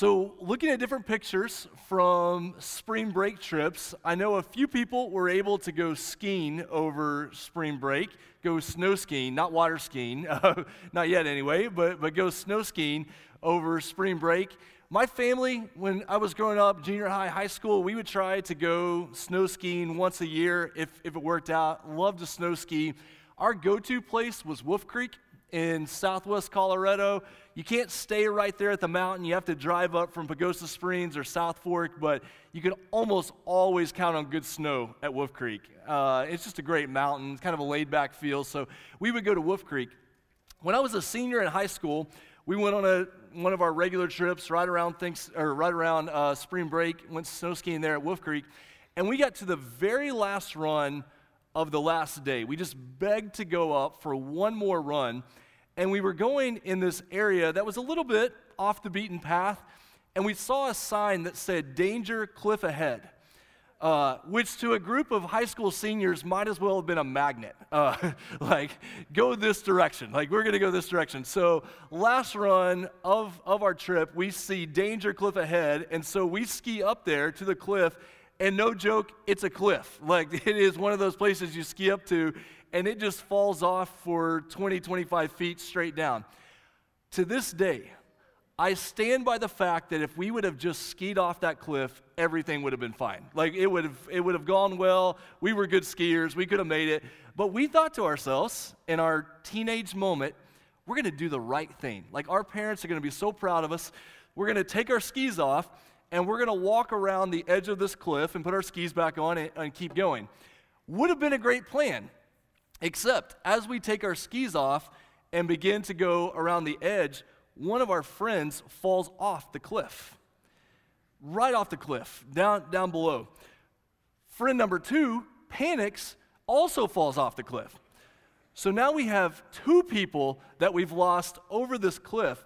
So, looking at different pictures from spring break trips, I know a few people were able to go skiing over spring break, go snow skiing, not water skiing, not yet anyway, but, but go snow skiing over spring break. My family, when I was growing up, junior high, high school, we would try to go snow skiing once a year if, if it worked out. Loved to snow ski. Our go to place was Wolf Creek in southwest Colorado. You can't stay right there at the mountain. You have to drive up from Pagosa Springs or South Fork, but you can almost always count on good snow at Wolf Creek. Uh, it's just a great mountain, it's kind of a laid back feel. So we would go to Wolf Creek. When I was a senior in high school, we went on a, one of our regular trips right around, thanks, or right around uh, spring break, went snow skiing there at Wolf Creek, and we got to the very last run of the last day. We just begged to go up for one more run and we were going in this area that was a little bit off the beaten path, and we saw a sign that said, Danger Cliff Ahead. Uh, which to a group of high school seniors might as well have been a magnet. Uh, like, go this direction. Like, we're going to go this direction. So, last run of, of our trip, we see Danger Cliff ahead. And so we ski up there to the cliff. And no joke, it's a cliff. Like, it is one of those places you ski up to, and it just falls off for 20, 25 feet straight down. To this day, I stand by the fact that if we would have just skied off that cliff, everything would have been fine. Like it would have, it would have gone well. We were good skiers. We could have made it. But we thought to ourselves in our teenage moment, we're going to do the right thing. Like our parents are going to be so proud of us. We're going to take our skis off and we're going to walk around the edge of this cliff and put our skis back on and, and keep going. Would have been a great plan Except as we take our skis off and begin to go around the edge, one of our friends falls off the cliff. Right off the cliff, down, down below. Friend number two panics, also falls off the cliff. So now we have two people that we've lost over this cliff.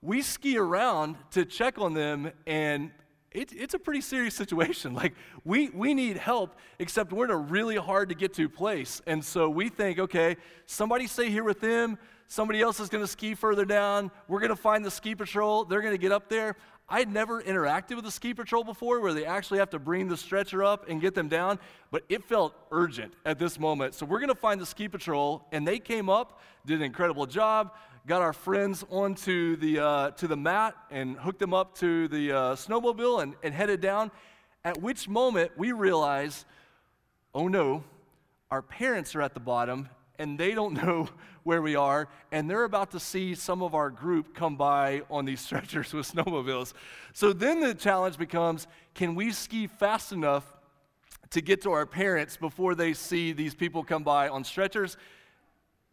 We ski around to check on them, and it, it's a pretty serious situation. Like, we, we need help, except we're in a really hard to get to place. And so we think, okay, somebody stay here with them. Somebody else is going to ski further down. We're going to find the ski patrol. They're going to get up there. I had never interacted with the ski patrol before where they actually have to bring the stretcher up and get them down, but it felt urgent at this moment. So we're going to find the ski patrol, and they came up, did an incredible job got our friends onto the, uh, to the mat and hooked them up to the uh, snowmobile and, and headed down. At which moment we realize, oh no, our parents are at the bottom and they don't know where we are, and they're about to see some of our group come by on these stretchers with snowmobiles. So then the challenge becomes can we ski fast enough to get to our parents before they see these people come by on stretchers?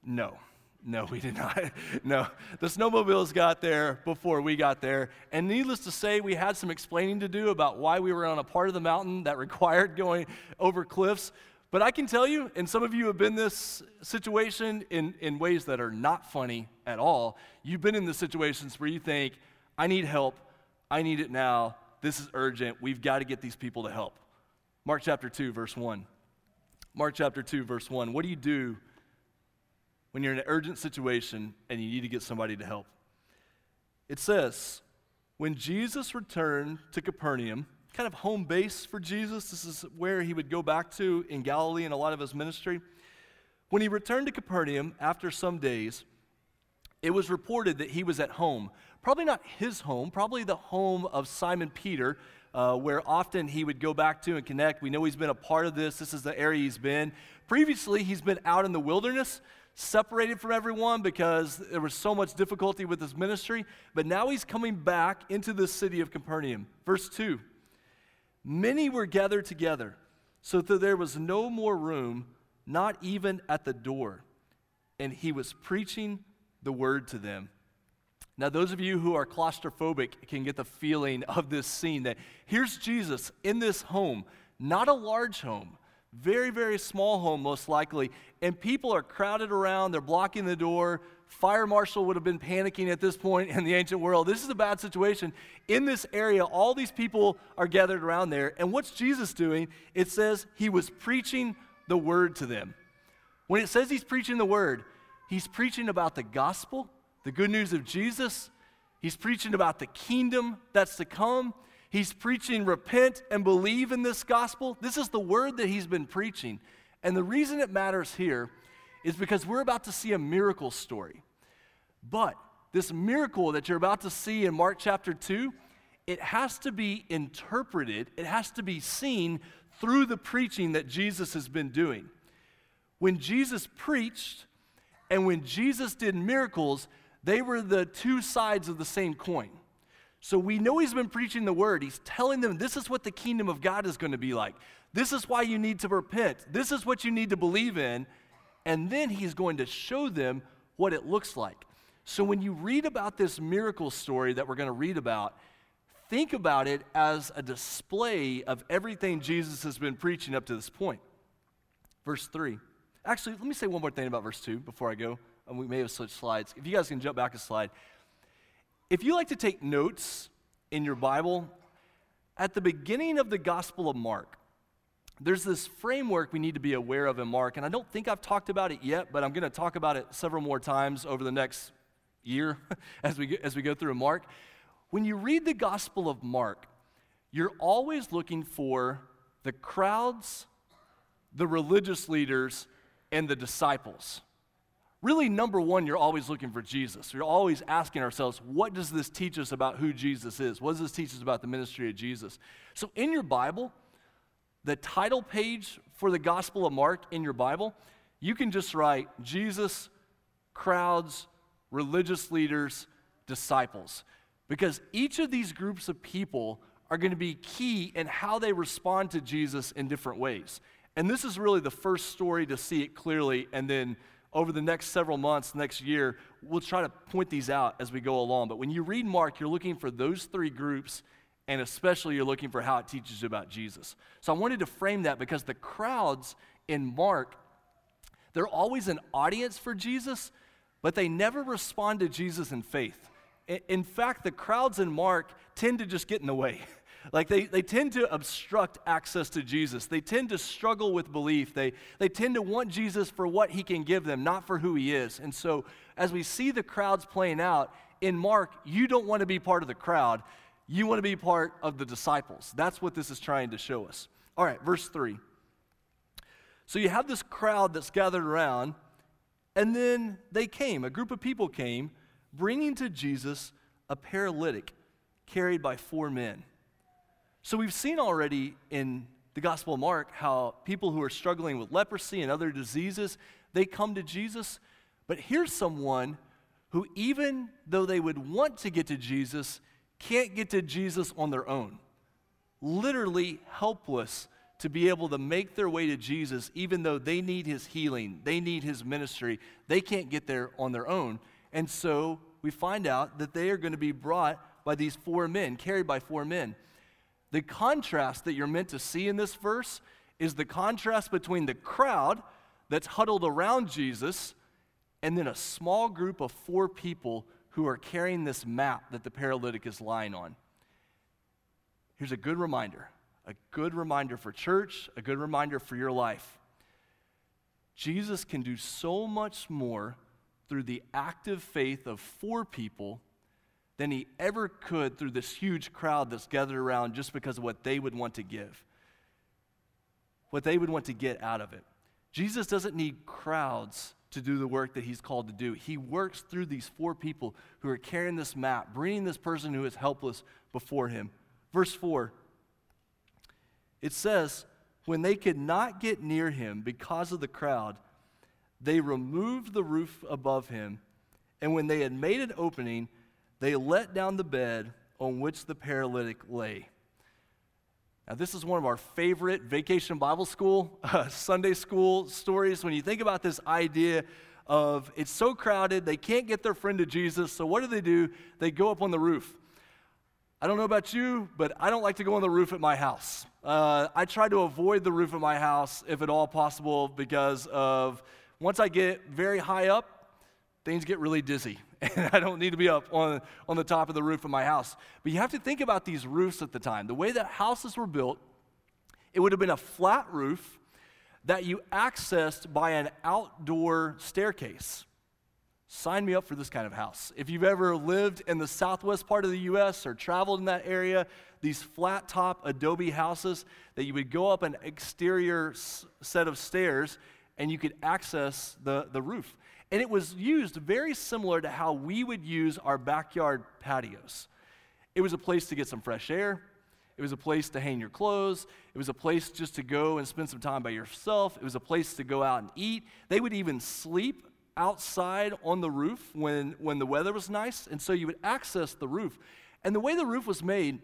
No. No, we did not. No, the snowmobiles got there before we got there. And needless to say, we had some explaining to do about why we were on a part of the mountain that required going over cliffs. But I can tell you, and some of you have been this situation in, in ways that are not funny at all. You've been in the situations where you think, I need help. I need it now. This is urgent. We've got to get these people to help. Mark chapter 2, verse 1. Mark chapter 2, verse 1. What do you do when you're in an urgent situation and you need to get somebody to help. It says, when Jesus returned to Capernaum, kind of home base for Jesus, this is where he would go back to in Galilee and a lot of his ministry. When he returned to Capernaum after some days, it was reported that he was at home. Probably not his home, probably the home of Simon Peter, uh, where often he would go back to and connect. We know he's been a part of this. This is the area he's been. Previously, he's been out in the wilderness separated from everyone because there was so much difficulty with his ministry. But now he's coming back into the city of Capernaum. Verse 2 Many were gathered together, so that there was no more room, not even at the door. And he was preaching the word to them. Now, those of you who are claustrophobic can get the feeling of this scene that here's Jesus in this home, not a large home, very, very small home, most likely. And people are crowded around, they're blocking the door. Fire marshal would have been panicking at this point in the ancient world. This is a bad situation. In this area, all these people are gathered around there. And what's Jesus doing? It says he was preaching the word to them. When it says he's preaching the word, he's preaching about the gospel, the good news of Jesus. He's preaching about the kingdom that's to come. He's preaching repent and believe in this gospel. This is the word that he's been preaching. And the reason it matters here is because we're about to see a miracle story. But this miracle that you're about to see in Mark chapter 2, it has to be interpreted, it has to be seen through the preaching that Jesus has been doing. When Jesus preached and when Jesus did miracles, they were the two sides of the same coin. So we know he's been preaching the word. He's telling them this is what the kingdom of God is going to be like. This is why you need to repent. This is what you need to believe in. And then he's going to show them what it looks like. So when you read about this miracle story that we're going to read about, think about it as a display of everything Jesus has been preaching up to this point. Verse 3. Actually, let me say one more thing about verse 2 before I go. And we may have switched slides. If you guys can jump back a slide. If you like to take notes in your Bible, at the beginning of the Gospel of Mark, there's this framework we need to be aware of in Mark, and I don't think I've talked about it yet, but I'm going to talk about it several more times over the next year as we, as we go through Mark. When you read the Gospel of Mark, you're always looking for the crowds, the religious leaders, and the disciples really, number one, you're always looking for Jesus. You're always asking ourselves, what does this teach us about who Jesus is? What does this teach us about the ministry of Jesus? So, in your Bible, the title page for the Gospel of Mark in your Bible, you can just write Jesus, crowds, religious leaders, disciples. Because each of these groups of people are going to be key in how they respond to Jesus in different ways. And this is really the first story to see it clearly, and then over the next several months, next year, we'll try to point these out as we go along. But when you read Mark, you're looking for those three groups, and especially you're looking for how it teaches you about Jesus. So I wanted to frame that because the crowds in Mark, they're always an audience for Jesus, but they never respond to Jesus in faith. In fact, the crowds in Mark tend to just get in the way. Like they, they tend to obstruct access to Jesus. They tend to struggle with belief. They, they tend to want Jesus for what he can give them, not for who he is. And so, as we see the crowds playing out, in Mark, you don't want to be part of the crowd. You want to be part of the disciples. That's what this is trying to show us. All right, verse 3. So you have this crowd that's gathered around, and then they came, a group of people came, bringing to Jesus a paralytic carried by four men. So we've seen already in the Gospel of Mark how people who are struggling with leprosy and other diseases, they come to Jesus. But here's someone who, even though they would want to get to Jesus, can't get to Jesus on their own. Literally helpless to be able to make their way to Jesus, even though they need his healing, they need his ministry. They can't get there on their own. And so we find out that they are going to be brought by these four men, carried by four men. The contrast that you're meant to see in this verse is the contrast between the crowd that's huddled around Jesus and then a small group of four people who are carrying this map that the paralytic is lying on. Here's a good reminder a good reminder for church, a good reminder for your life. Jesus can do so much more through the active faith of four people than he ever could through this huge crowd that's gathered around just because of what they would want to give, what they would want to get out of it. Jesus doesn't need crowds to do the work that he's called to do. He works through these four people who are carrying this map, bringing this person who is helpless before him. Verse 4 it says, When they could not get near him because of the crowd, they removed the roof above him, and when they had made an opening, they let down the bed on which the paralytic lay. Now, this is one of our favorite vacation Bible school, uh, Sunday school stories. When you think about this idea of it's so crowded, they can't get their friend to Jesus, so what do they do? They go up on the roof. I don't know about you, but I don't like to go on the roof at my house. Uh, I try to avoid the roof of my house if at all possible because of once I get very high up, things get really dizzy. and I don't need to be up on, on the top of the roof of my house. But you have to think about these roofs at the time. The way that houses were built, it would have been a flat roof that you accessed by an outdoor staircase. Sign me up for this kind of house. If you've ever lived in the southwest part of the US or traveled in that area, these flat top adobe houses that you would go up an exterior set of stairs and you could access the, the roof. And it was used very similar to how we would use our backyard patios. It was a place to get some fresh air. It was a place to hang your clothes. It was a place just to go and spend some time by yourself. It was a place to go out and eat. They would even sleep outside on the roof when, when the weather was nice, and so you would access the roof. And the way the roof was made,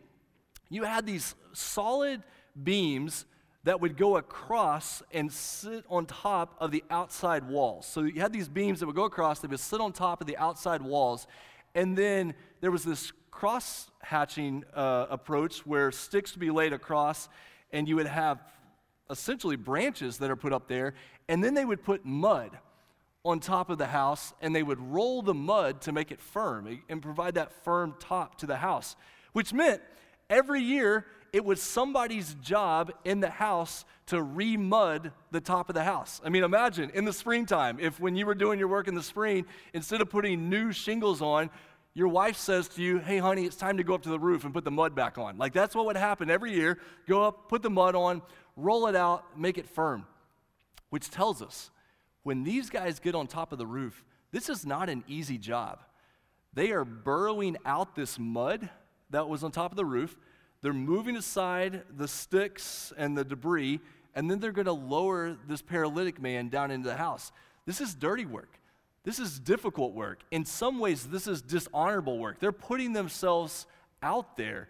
you had these solid beams that would go across and sit on top of the outside walls. So you had these beams that would go across, they would sit on top of the outside walls, and then there was this cross hatching uh, approach where sticks would be laid across, and you would have essentially branches that are put up there, and then they would put mud on top of the house and they would roll the mud to make it firm and provide that firm top to the house, which meant every year it was somebody's job in the house to re-mud the top of the house. I mean, imagine in the springtime, if when you were doing your work in the spring, instead of putting new shingles on, your wife says to you, Hey, honey, it's time to go up to the roof and put the mud back on. Like that's what would happen every year. Go up, put the mud on, roll it out, make it firm. Which tells us when these guys get on top of the roof, this is not an easy job. They are burrowing out this mud that was on top of the roof. They're moving aside the sticks and the debris, and then they're going to lower this paralytic man down into the house. This is dirty work. This is difficult work. In some ways, this is dishonorable work. They're putting themselves out there,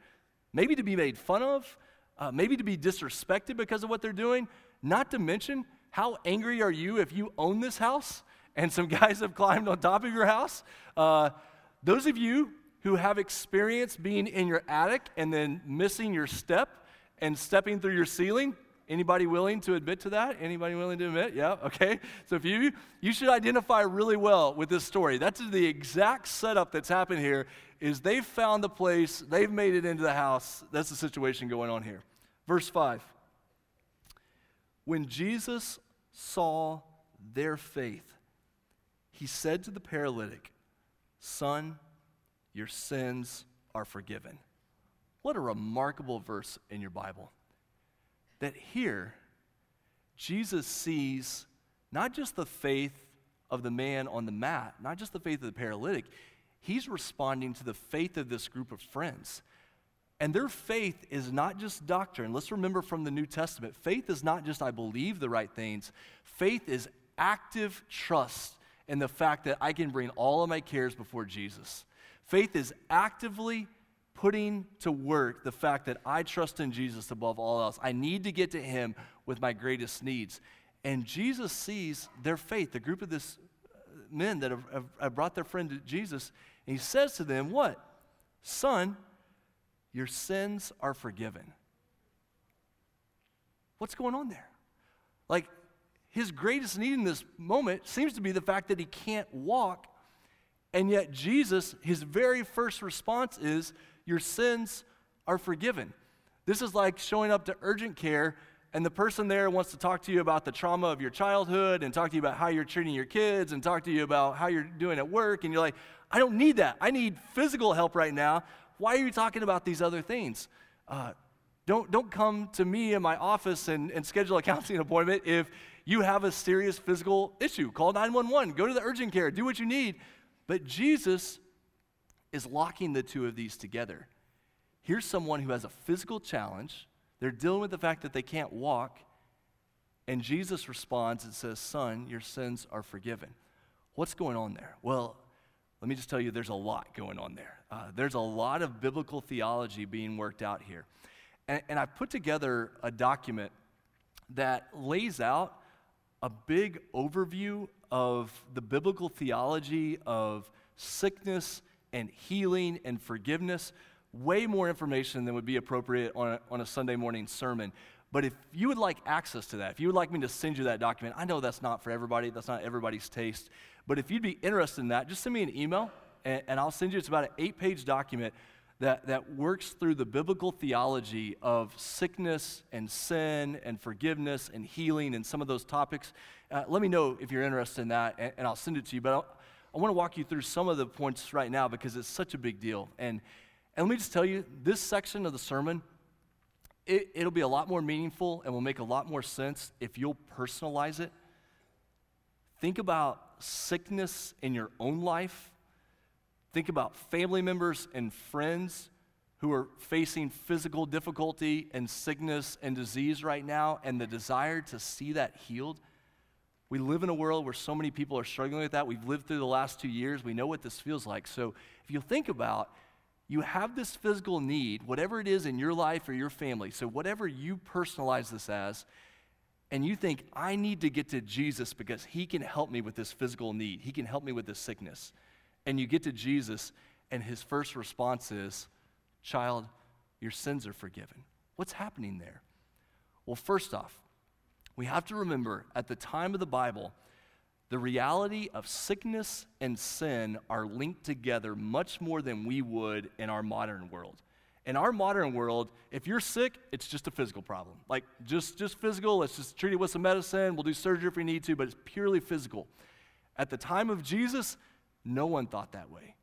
maybe to be made fun of, uh, maybe to be disrespected because of what they're doing, not to mention how angry are you if you own this house and some guys have climbed on top of your house? Uh, those of you who have experience being in your attic and then missing your step and stepping through your ceiling, Anybody willing to admit to that? Anybody willing to admit? Yeah, okay. So if you you should identify really well with this story. That's the exact setup that's happened here is they've found the place, they've made it into the house. That's the situation going on here. Verse 5. When Jesus saw their faith, he said to the paralytic, Son, your sins are forgiven. What a remarkable verse in your Bible. That here, Jesus sees not just the faith of the man on the mat, not just the faith of the paralytic, he's responding to the faith of this group of friends. And their faith is not just doctrine. Let's remember from the New Testament faith is not just I believe the right things, faith is active trust in the fact that I can bring all of my cares before Jesus. Faith is actively putting to work the fact that I trust in Jesus above all else. I need to get to Him with my greatest needs. And Jesus sees their faith, the group of this uh, men that have, have, brought their friend to Jesus, and He says to them, What? Son, your sins are forgiven. What's going on there? Like, his greatest need in this moment seems to be the fact that he can't walk. And yet, Jesus, his very first response is, Your sins are forgiven. This is like showing up to urgent care, and the person there wants to talk to you about the trauma of your childhood and talk to you about how you're treating your kids and talk to you about how you're doing at work. And you're like, I don't need that. I need physical help right now. Why are you talking about these other things? Uh, don't, don't come to me in my office and, and schedule a counseling appointment if you have a serious physical issue. Call 911, go to the urgent care, do what you need. But Jesus is locking the two of these together. Here's someone who has a physical challenge, they're dealing with the fact that they can't walk, and Jesus responds and says, Son, your sins are forgiven. What's going on there? Well, let me just tell you, there's a lot going on there. Uh, there's a lot of biblical theology being worked out here. And, and I put together a document that lays out a big overview of the biblical theology of sickness and healing and forgiveness. Way more information than would be appropriate on a, on a Sunday morning sermon. But if you would like access to that, if you would like me to send you that document, I know that's not for everybody, that's not everybody's taste. But if you'd be interested in that, just send me an email and, and I'll send you, it's about an eight page document that, that works through the biblical theology of sickness and sin and forgiveness and healing and some of those topics. Uh, let me know if you're interested in that, and, and I'll send it to you. But I want to walk you through some of the points right now because it's such a big deal. And, and let me just tell you, this section of the sermon, it, it'll be a lot more meaningful and will make a lot more sense if you'll personalize it. Think about sickness in your own life. Think about family members and friends who are facing physical difficulty and sickness and disease right now and the desire to see that healed. We live in a world where so many people are struggling with that. We've lived through the last two years. We know what this feels like. So if you think about you have this physical need, whatever it is in your life or your family, so whatever you personalize this as, and you think, I need to get to Jesus because he can help me with this physical need, he can help me with this sickness. And you get to Jesus, and his first response is, Child, your sins are forgiven. What's happening there? Well, first off, we have to remember at the time of the Bible, the reality of sickness and sin are linked together much more than we would in our modern world. In our modern world, if you're sick, it's just a physical problem. Like just just physical, let's just treat it with some medicine, we'll do surgery if we need to, but it's purely physical. At the time of Jesus, no one thought that way.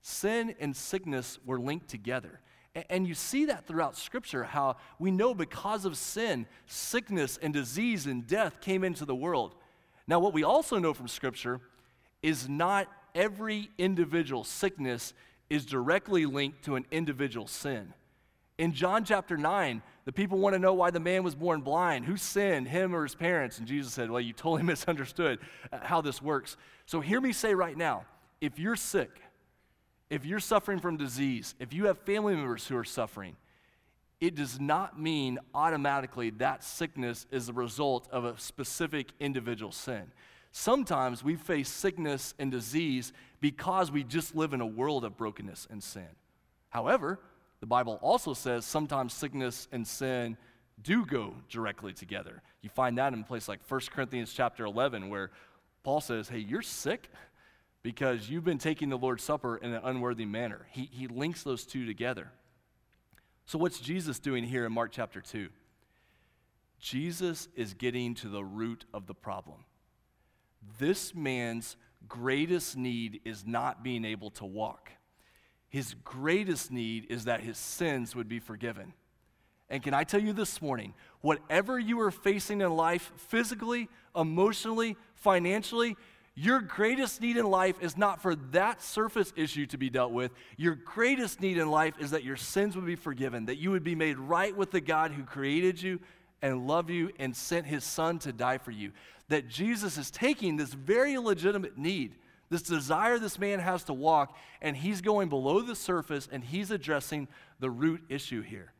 Sin and sickness were linked together. And you see that throughout Scripture, how we know because of sin, sickness and disease and death came into the world. Now, what we also know from Scripture is not every individual sickness is directly linked to an individual sin. In John chapter 9, the people want to know why the man was born blind. Who sinned, him or his parents? And Jesus said, Well, you totally misunderstood uh, how this works. So hear me say right now if you're sick, if you're suffering from disease, if you have family members who are suffering, it does not mean automatically that sickness is the result of a specific individual sin. Sometimes we face sickness and disease because we just live in a world of brokenness and sin. However, the Bible also says sometimes sickness and sin do go directly together. You find that in a place like 1 Corinthians chapter 11 where Paul says, "Hey, you're sick because you've been taking the Lord's Supper in an unworthy manner." He, he links those two together. So, what's Jesus doing here in Mark chapter 2? Jesus is getting to the root of the problem. This man's greatest need is not being able to walk. His greatest need is that his sins would be forgiven. And can I tell you this morning, whatever you are facing in life, physically, emotionally, financially, your greatest need in life is not for that surface issue to be dealt with. Your greatest need in life is that your sins would be forgiven, that you would be made right with the God who created you and loved you and sent his son to die for you. That Jesus is taking this very legitimate need, this desire this man has to walk, and he's going below the surface and he's addressing the root issue here.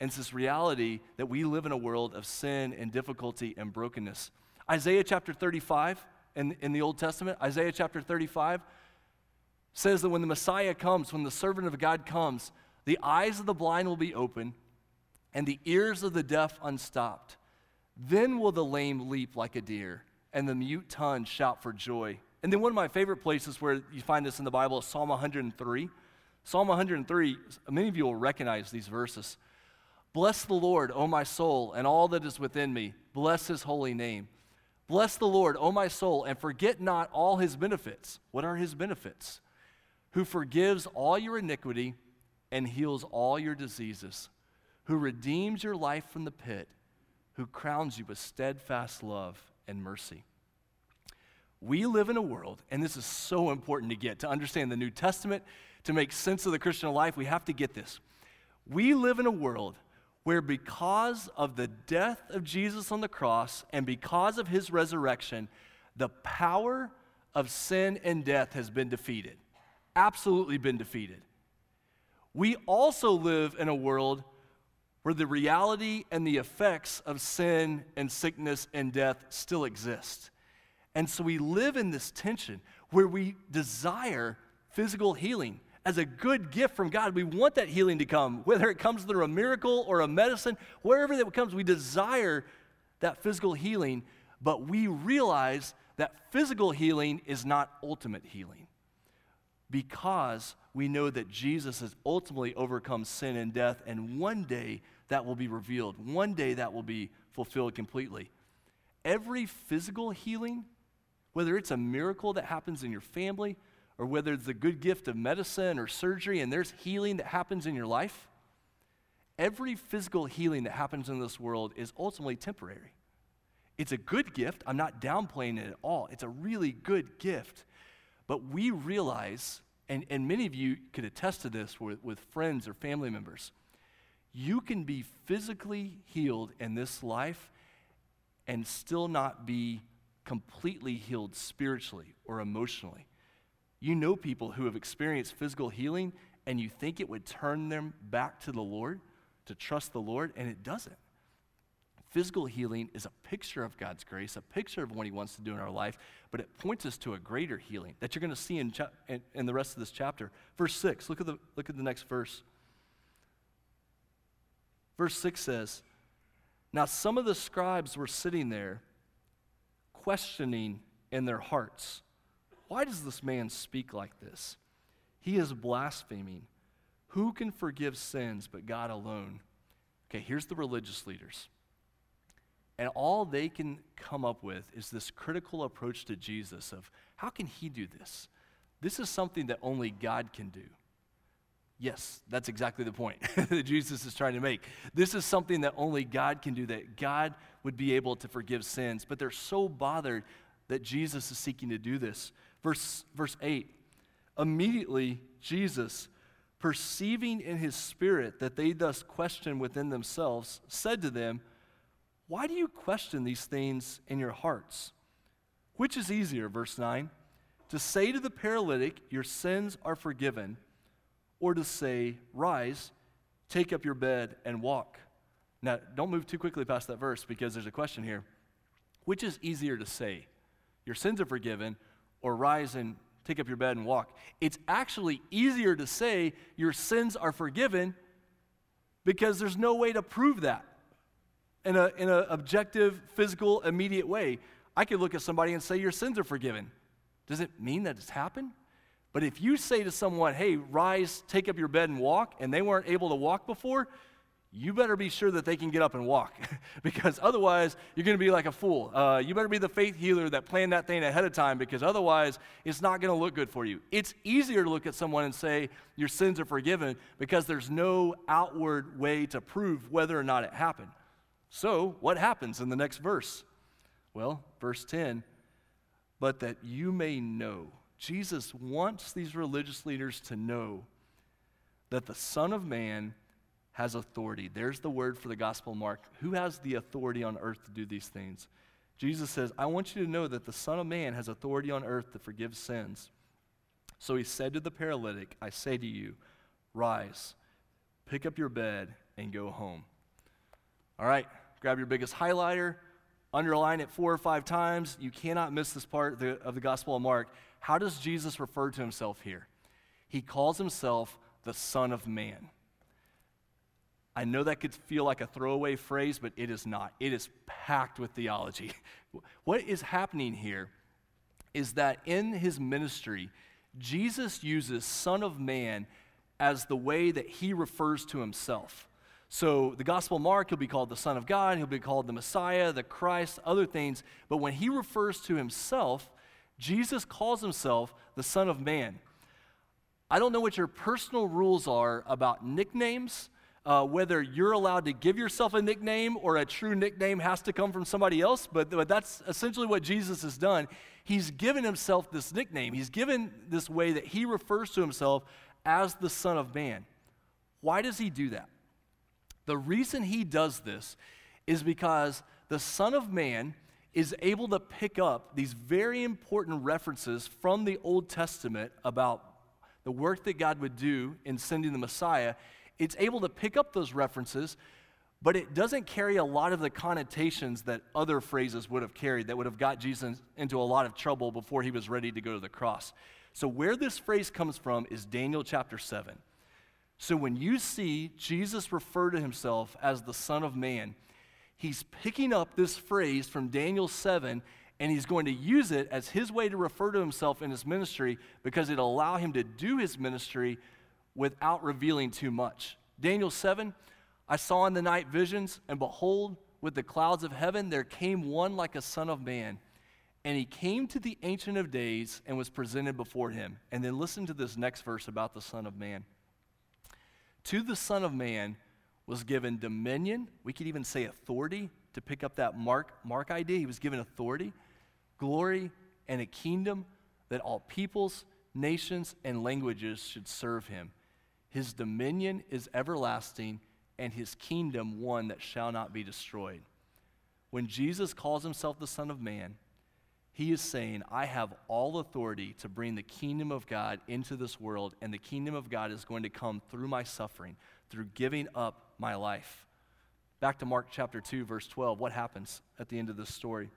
And it's this reality that we live in a world of sin and difficulty and brokenness. Isaiah chapter 35 in, in the Old Testament, Isaiah chapter 35, says that when the Messiah comes, when the servant of God comes, the eyes of the blind will be open and the ears of the deaf unstopped. Then will the lame leap like a deer and the mute tongue shout for joy. And then one of my favorite places where you find this in the Bible is Psalm 103. Psalm 103, many of you will recognize these verses. Bless the Lord, O my soul, and all that is within me. Bless his holy name. Bless the Lord, O my soul, and forget not all his benefits. What are his benefits? Who forgives all your iniquity and heals all your diseases, who redeems your life from the pit, who crowns you with steadfast love and mercy. We live in a world, and this is so important to get to understand the New Testament, to make sense of the Christian life, we have to get this. We live in a world where because of the death of Jesus on the cross and because of his resurrection, the power of sin and death has been defeated. Absolutely been defeated. We also live in a world where the reality and the effects of sin and sickness and death still exist. And so we live in this tension where we desire physical healing as a good gift from God. We want that healing to come, whether it comes through a miracle or a medicine, wherever that comes, we desire that physical healing, but we realize that physical healing is not ultimate healing because we know that Jesus has ultimately overcome sin and death, and one day that will be revealed. One day that will be fulfilled completely. Every physical healing whether it's a miracle that happens in your family, or whether it's a good gift of medicine or surgery and there's healing that happens in your life, every physical healing that happens in this world is ultimately temporary. It's a good gift. I'm not downplaying it at all. It's a really good gift. But we realize, and, and many of you could attest to this with, with friends or family members, you can be physically healed in this life and still not be completely healed spiritually or emotionally. You know people who have experienced physical healing and you think it would turn them back to the Lord, to trust the Lord, and it doesn't. Physical healing is a picture of God's grace, a picture of what He wants to do in our life, but it points us to a greater healing that you're going to see in, cha- in, in the rest of this chapter. Verse 6, look at, the, look at the next verse. Verse 6 says, Now some of the scribes were sitting there, questioning in their hearts, Why does this man speak like this? He is blaspheming. Who can forgive sins but God alone? Okay, here's the religious leaders. And all they can come up with is this critical approach to Jesus of how can he do this? This is something that only God can do. Yes, that's exactly the point that Jesus is trying to make. This is something that only God can do, that God would be able to forgive sins. But they're so bothered that Jesus is seeking to do this. Verse, verse 8 Immediately, Jesus, perceiving in his spirit that they thus questioned within themselves, said to them, why do you question these things in your hearts? Which is easier, verse 9, to say to the paralytic, Your sins are forgiven, or to say, Rise, take up your bed, and walk? Now, don't move too quickly past that verse because there's a question here. Which is easier to say, Your sins are forgiven, or rise and take up your bed and walk? It's actually easier to say, Your sins are forgiven because there's no way to prove that in an in a objective, physical, immediate way. I could look at somebody and say, Your sins are forgiven. Does it mean that it's happened? But if you say to someone, Hey, rise, take up your bed and walk, and they weren't able to walk before, you better be sure that they can get up and walk because otherwise you're going to be like a fool. Uh, you better be the faith healer that planned that thing ahead of time because otherwise it's not going to look good for you. It's easier to look at someone and say your sins are forgiven because there's no outward way to prove whether or not it happened. So, what happens in the next verse? Well, verse 10 but that you may know. Jesus wants these religious leaders to know that the Son of Man has authority. There's the word for the Gospel of Mark. Who has the authority on earth to do these things? Jesus says, I want you to know that the Son of Man has authority on earth to forgive sins. So he said to the paralytic, I say to you, rise, pick up your bed, and go home. All right, grab your biggest highlighter, underline it four or five times. You cannot miss this part of the, of the Gospel of Mark. How does Jesus refer to himself here? He calls himself the Son of Man. I know that could feel like a throwaway phrase, but it is not. It is packed with theology. what is happening here is that in his ministry, Jesus uses Son of Man as the way that he refers to himself. So, the Gospel Mark, he'll be called the Son of God, he'll be called the Messiah, the Christ, other things. But when he refers to himself, Jesus calls himself the Son of Man. I don't know what your personal rules are about nicknames, uh, whether you're allowed to give yourself a nickname or a true nickname has to come from somebody else, but, but that's essentially what Jesus has done. He's given himself this nickname, he's given this way that he refers to himself as the Son of Man. Why does he do that? The reason he does this is because the Son of Man is able to pick up these very important references from the Old Testament about the work that God would do in sending the Messiah. It's able to pick up those references, but it doesn't carry a lot of the connotations that other phrases would have carried that would have got Jesus into a lot of trouble before he was ready to go to the cross. So, where this phrase comes from is Daniel chapter 7. So when you see Jesus refer to himself as the Son of Man, he's picking up this phrase from Daniel 7 and he's going to use it as his way to refer to himself in his ministry because it'll allow him to do his ministry without revealing too much. Daniel 7, I saw in the night visions, and behold, with the clouds of heaven there came one like a son of man. And he came to the Ancient of Days and was presented before him. And then listen to this next verse about the Son of Man. To the Son of Man was given dominion, we could even say authority to pick up that mark, mark idea. He was given authority, glory, and a kingdom that all peoples, nations, and languages should serve him. His dominion is everlasting, and his kingdom one that shall not be destroyed. When Jesus calls himself the Son of Man, he is saying, I have all authority to bring the kingdom of God into this world, and the kingdom of God is going to come through my suffering, through giving up my life. Back to Mark chapter 2, verse 12. What happens at the end of this story?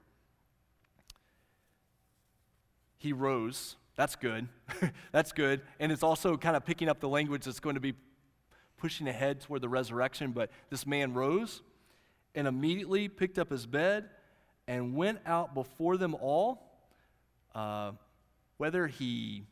He rose. That's good. that's good. And it's also kind of picking up the language that's going to be pushing ahead toward the resurrection. But this man rose and immediately picked up his bed and went out before them all. Uh, whether he,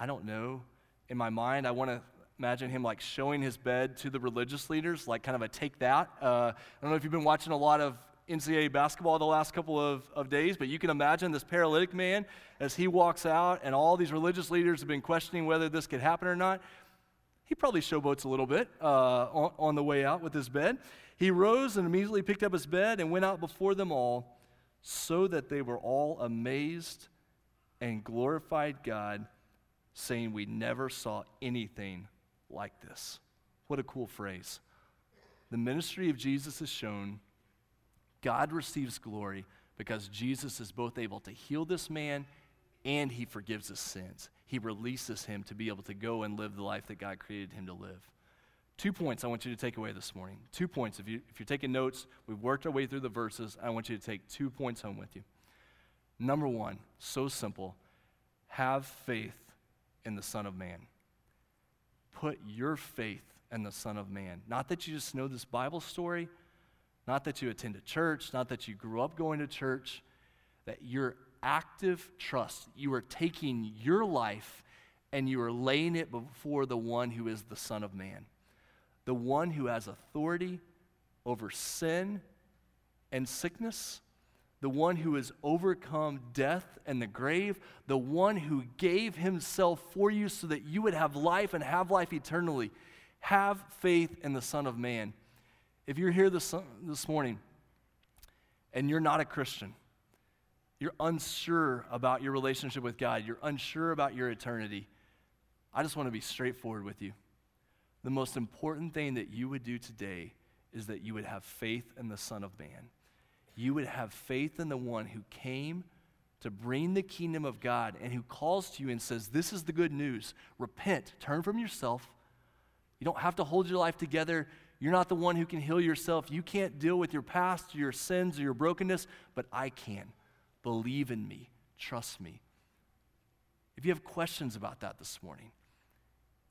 I don't know, in my mind, I want to imagine him like showing his bed to the religious leaders, like kind of a take that. Uh, I don't know if you've been watching a lot of NCAA basketball the last couple of, of days, but you can imagine this paralytic man as he walks out, and all these religious leaders have been questioning whether this could happen or not. He probably showboats a little bit uh, on, on the way out with his bed. He rose and immediately picked up his bed and went out before them all so that they were all amazed and glorified God, saying, We never saw anything like this. What a cool phrase. The ministry of Jesus is shown. God receives glory because Jesus is both able to heal this man and he forgives his sins. He releases him to be able to go and live the life that God created him to live. Two points I want you to take away this morning. Two points. If, you, if you're taking notes, we've worked our way through the verses. I want you to take two points home with you. Number one, so simple have faith in the Son of Man. Put your faith in the Son of Man. Not that you just know this Bible story, not that you attend a church, not that you grew up going to church, that your active trust, you are taking your life and you are laying it before the one who is the Son of Man the one who has authority over sin and sickness, the one who has overcome death and the grave, the one who gave himself for you so that you would have life and have life eternally. Have faith in the Son of Man. If you're here this, this morning and you're not a Christian, you're unsure about your relationship with God, you're unsure about your eternity, I just want to be straightforward with you the most important thing that you would do today is that you would have faith in the Son of Man. You would have faith in the one who came to bring the kingdom of God and who calls to you and says, This is the good news. Repent, turn from yourself. You don't have to hold your life together. You're not the one who can heal yourself. You can't deal with your past, your sins, or your brokenness, but I can. Believe in me, trust me. If you have questions about that this morning,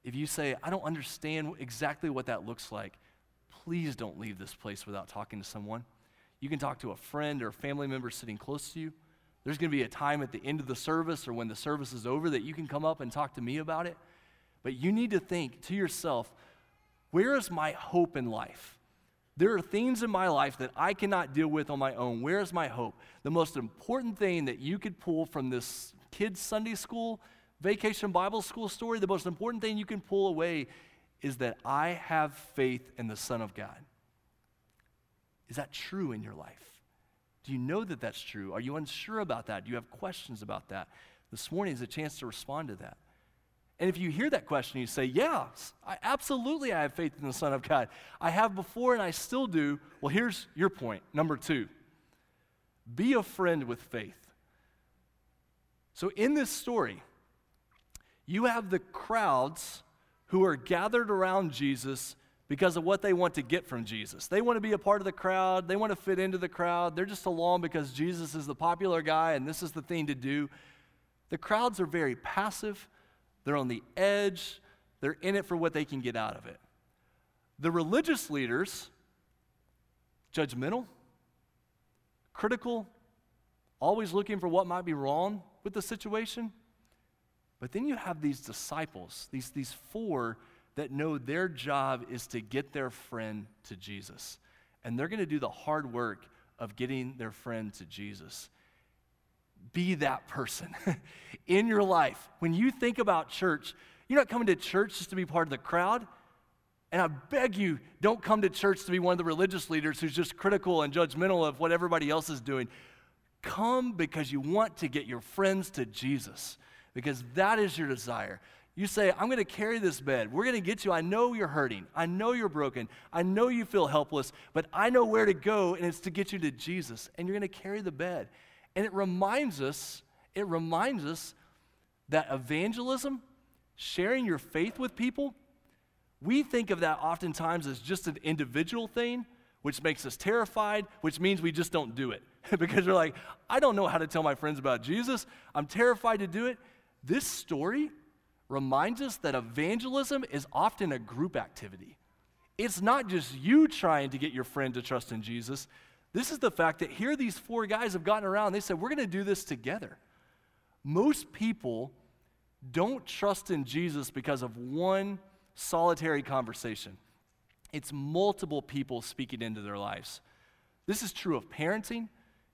if you say, I don't understand exactly what that looks like, please don't leave this place without talking to someone. You can talk to a friend or a family member sitting close to you. There's going to be a time at the end of the service or when the service is over that you can come up and talk to me about it. But you need to think to yourself, where is my hope in life? There are things in my life that I cannot deal with on my own. Where is my hope? The most important thing that you could pull from this kids' Sunday school vacation Bible school story, the most important thing you can pull away is that I have faith in the Son of God. Is that true in your life? Do you know that that's true? Are you unsure about that? Do you have questions about that? This morning is a chance to respond to that. And if you hear that question, you say, Yeah, I, absolutely, I have faith in the Son of God. I have before and I still do. Well, here's your point. Number two be a friend with faith. So, in this story, you have the crowds who are gathered around Jesus because of what they want to get from Jesus. They want to be a part of the crowd, they want to fit into the crowd. They're just along because Jesus is the popular guy and this is the thing to do. The crowds are very passive, they're on the edge, they're in it for what they can get out of it. The religious leaders, judgmental, critical, always looking for what might be wrong with the situation. But then you have these disciples, these, these four that know their job is to get their friend to Jesus. And they're going to do the hard work of getting their friend to Jesus. Be that person in your life. When you think about church, you're not coming to church just to be part of the crowd. And I beg you, don't come to church to be one of the religious leaders who's just critical and judgmental of what everybody else is doing. Come because you want to get your friends to Jesus, because that is your desire. You say, I'm going to carry this bed. We're going to get you. I know you're hurting. I know you're broken. I know you feel helpless, but I know where to go, and it's to get you to Jesus. And you're going to carry the bed. And it reminds us, it reminds us that evangelism, sharing your faith with people, we think of that oftentimes as just an individual thing, which makes us terrified, which means we just don't do it. because we're like, I don't know how to tell my friends about Jesus. I'm terrified to do it. This story reminds us that evangelism is often a group activity. It's not just you trying to get your friend to trust in Jesus. This is the fact that here these four guys have gotten around. They said, We're going to do this together. Most people don't trust in Jesus because of one solitary conversation, it's multiple people speaking into their lives. This is true of parenting.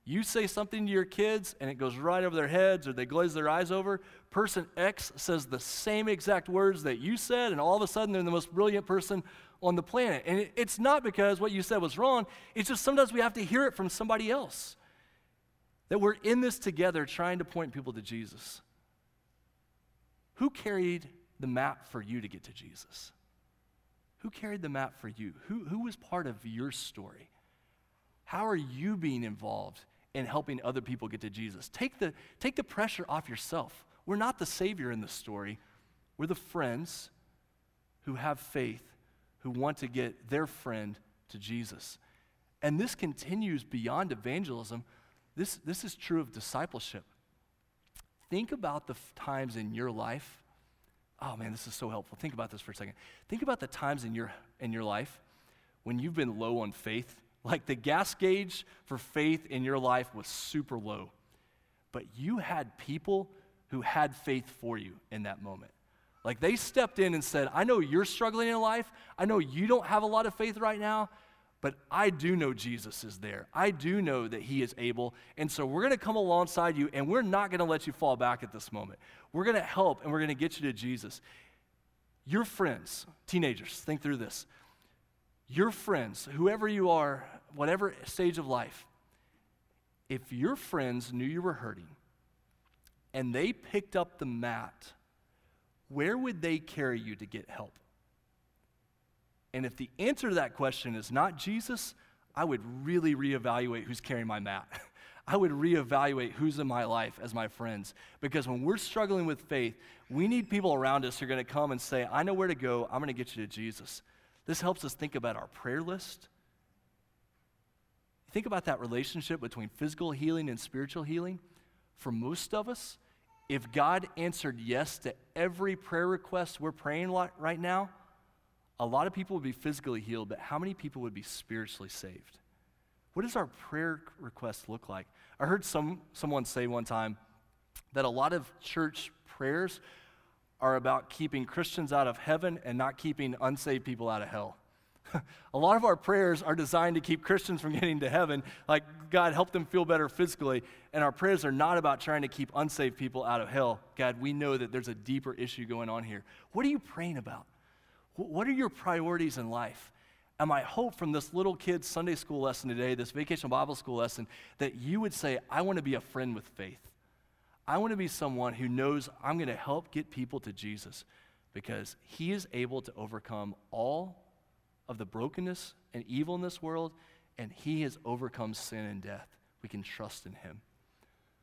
You say something to your kids and it goes right over their heads or they glaze their eyes over. Person X says the same exact words that you said, and all of a sudden they're the most brilliant person on the planet. And it's not because what you said was wrong, it's just sometimes we have to hear it from somebody else. That we're in this together trying to point people to Jesus. Who carried the map for you to get to Jesus? Who carried the map for you? Who, who was part of your story? How are you being involved in helping other people get to Jesus? Take the, take the pressure off yourself. We're not the Savior in the story, we're the friends who have faith, who want to get their friend to Jesus. And this continues beyond evangelism. This, this is true of discipleship. Think about the f- times in your life oh man, this is so helpful. Think about this for a second. Think about the times in your, in your life when you've been low on faith. Like the gas gauge for faith in your life was super low. But you had people who had faith for you in that moment. Like they stepped in and said, I know you're struggling in life. I know you don't have a lot of faith right now, but I do know Jesus is there. I do know that He is able. And so we're going to come alongside you and we're not going to let you fall back at this moment. We're going to help and we're going to get you to Jesus. Your friends, teenagers, think through this. Your friends, whoever you are, whatever stage of life, if your friends knew you were hurting and they picked up the mat, where would they carry you to get help? And if the answer to that question is not Jesus, I would really reevaluate who's carrying my mat. I would reevaluate who's in my life as my friends. Because when we're struggling with faith, we need people around us who are going to come and say, I know where to go. I'm going to get you to Jesus. This helps us think about our prayer list. Think about that relationship between physical healing and spiritual healing. For most of us, if God answered yes to every prayer request we're praying right now, a lot of people would be physically healed, but how many people would be spiritually saved? What does our prayer request look like? I heard some, someone say one time that a lot of church prayers are about keeping Christians out of heaven and not keeping unsaved people out of hell. a lot of our prayers are designed to keep Christians from getting to heaven, like God help them feel better physically. And our prayers are not about trying to keep unsaved people out of hell. God, we know that there's a deeper issue going on here. What are you praying about? What are your priorities in life? And my hope from this little kid's Sunday school lesson today, this vacation Bible school lesson, that you would say, I want to be a friend with faith. I want to be someone who knows I'm going to help get people to Jesus because he is able to overcome all of the brokenness and evil in this world, and he has overcome sin and death. We can trust in him.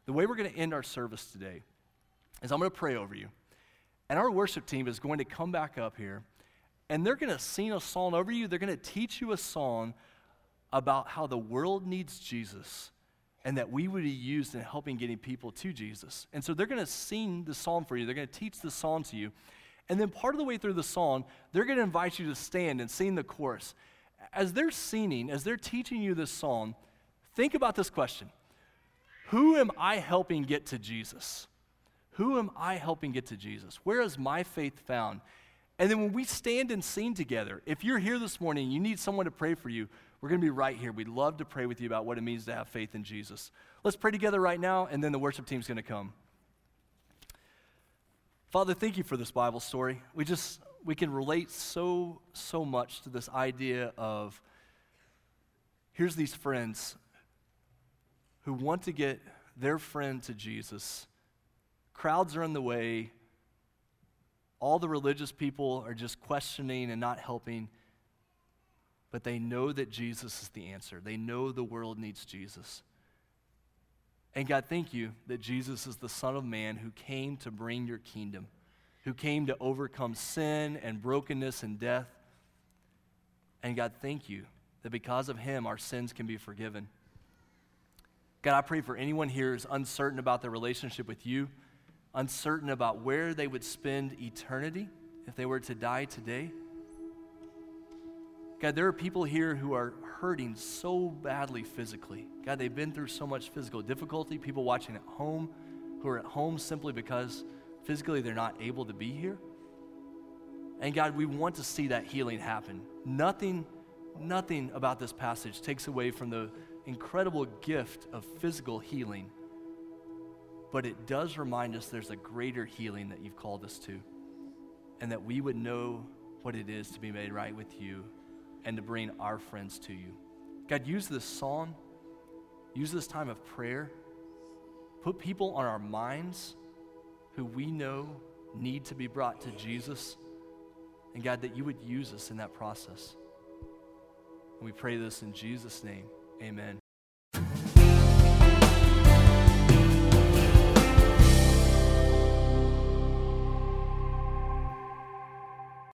The way we're going to end our service today is I'm going to pray over you. And our worship team is going to come back up here and they're going to sing a song over you. They're going to teach you a song about how the world needs Jesus and that we would be used in helping getting people to Jesus. And so they're going to sing the song for you. They're going to teach the song to you. And then part of the way through the song, they're going to invite you to stand and sing the chorus. As they're singing, as they're teaching you this song, think about this question Who am I helping get to Jesus? Who am I helping get to Jesus? Where is my faith found? And then when we stand and sing together, if you're here this morning and you need someone to pray for you, We're going to be right here. We'd love to pray with you about what it means to have faith in Jesus. Let's pray together right now, and then the worship team's going to come. Father, thank you for this Bible story. We just, we can relate so, so much to this idea of here's these friends who want to get their friend to Jesus. Crowds are in the way. All the religious people are just questioning and not helping. But they know that Jesus is the answer. They know the world needs Jesus. And God, thank you that Jesus is the Son of Man who came to bring your kingdom, who came to overcome sin and brokenness and death. And God, thank you that because of him, our sins can be forgiven. God, I pray for anyone here who's uncertain about their relationship with you, uncertain about where they would spend eternity if they were to die today. God, there are people here who are hurting so badly physically. God, they've been through so much physical difficulty. People watching at home who are at home simply because physically they're not able to be here. And God, we want to see that healing happen. Nothing, nothing about this passage takes away from the incredible gift of physical healing. But it does remind us there's a greater healing that you've called us to, and that we would know what it is to be made right with you and to bring our friends to you. God, use this song, use this time of prayer, put people on our minds who we know need to be brought to Jesus. And God, that you would use us in that process. And we pray this in Jesus' name. Amen.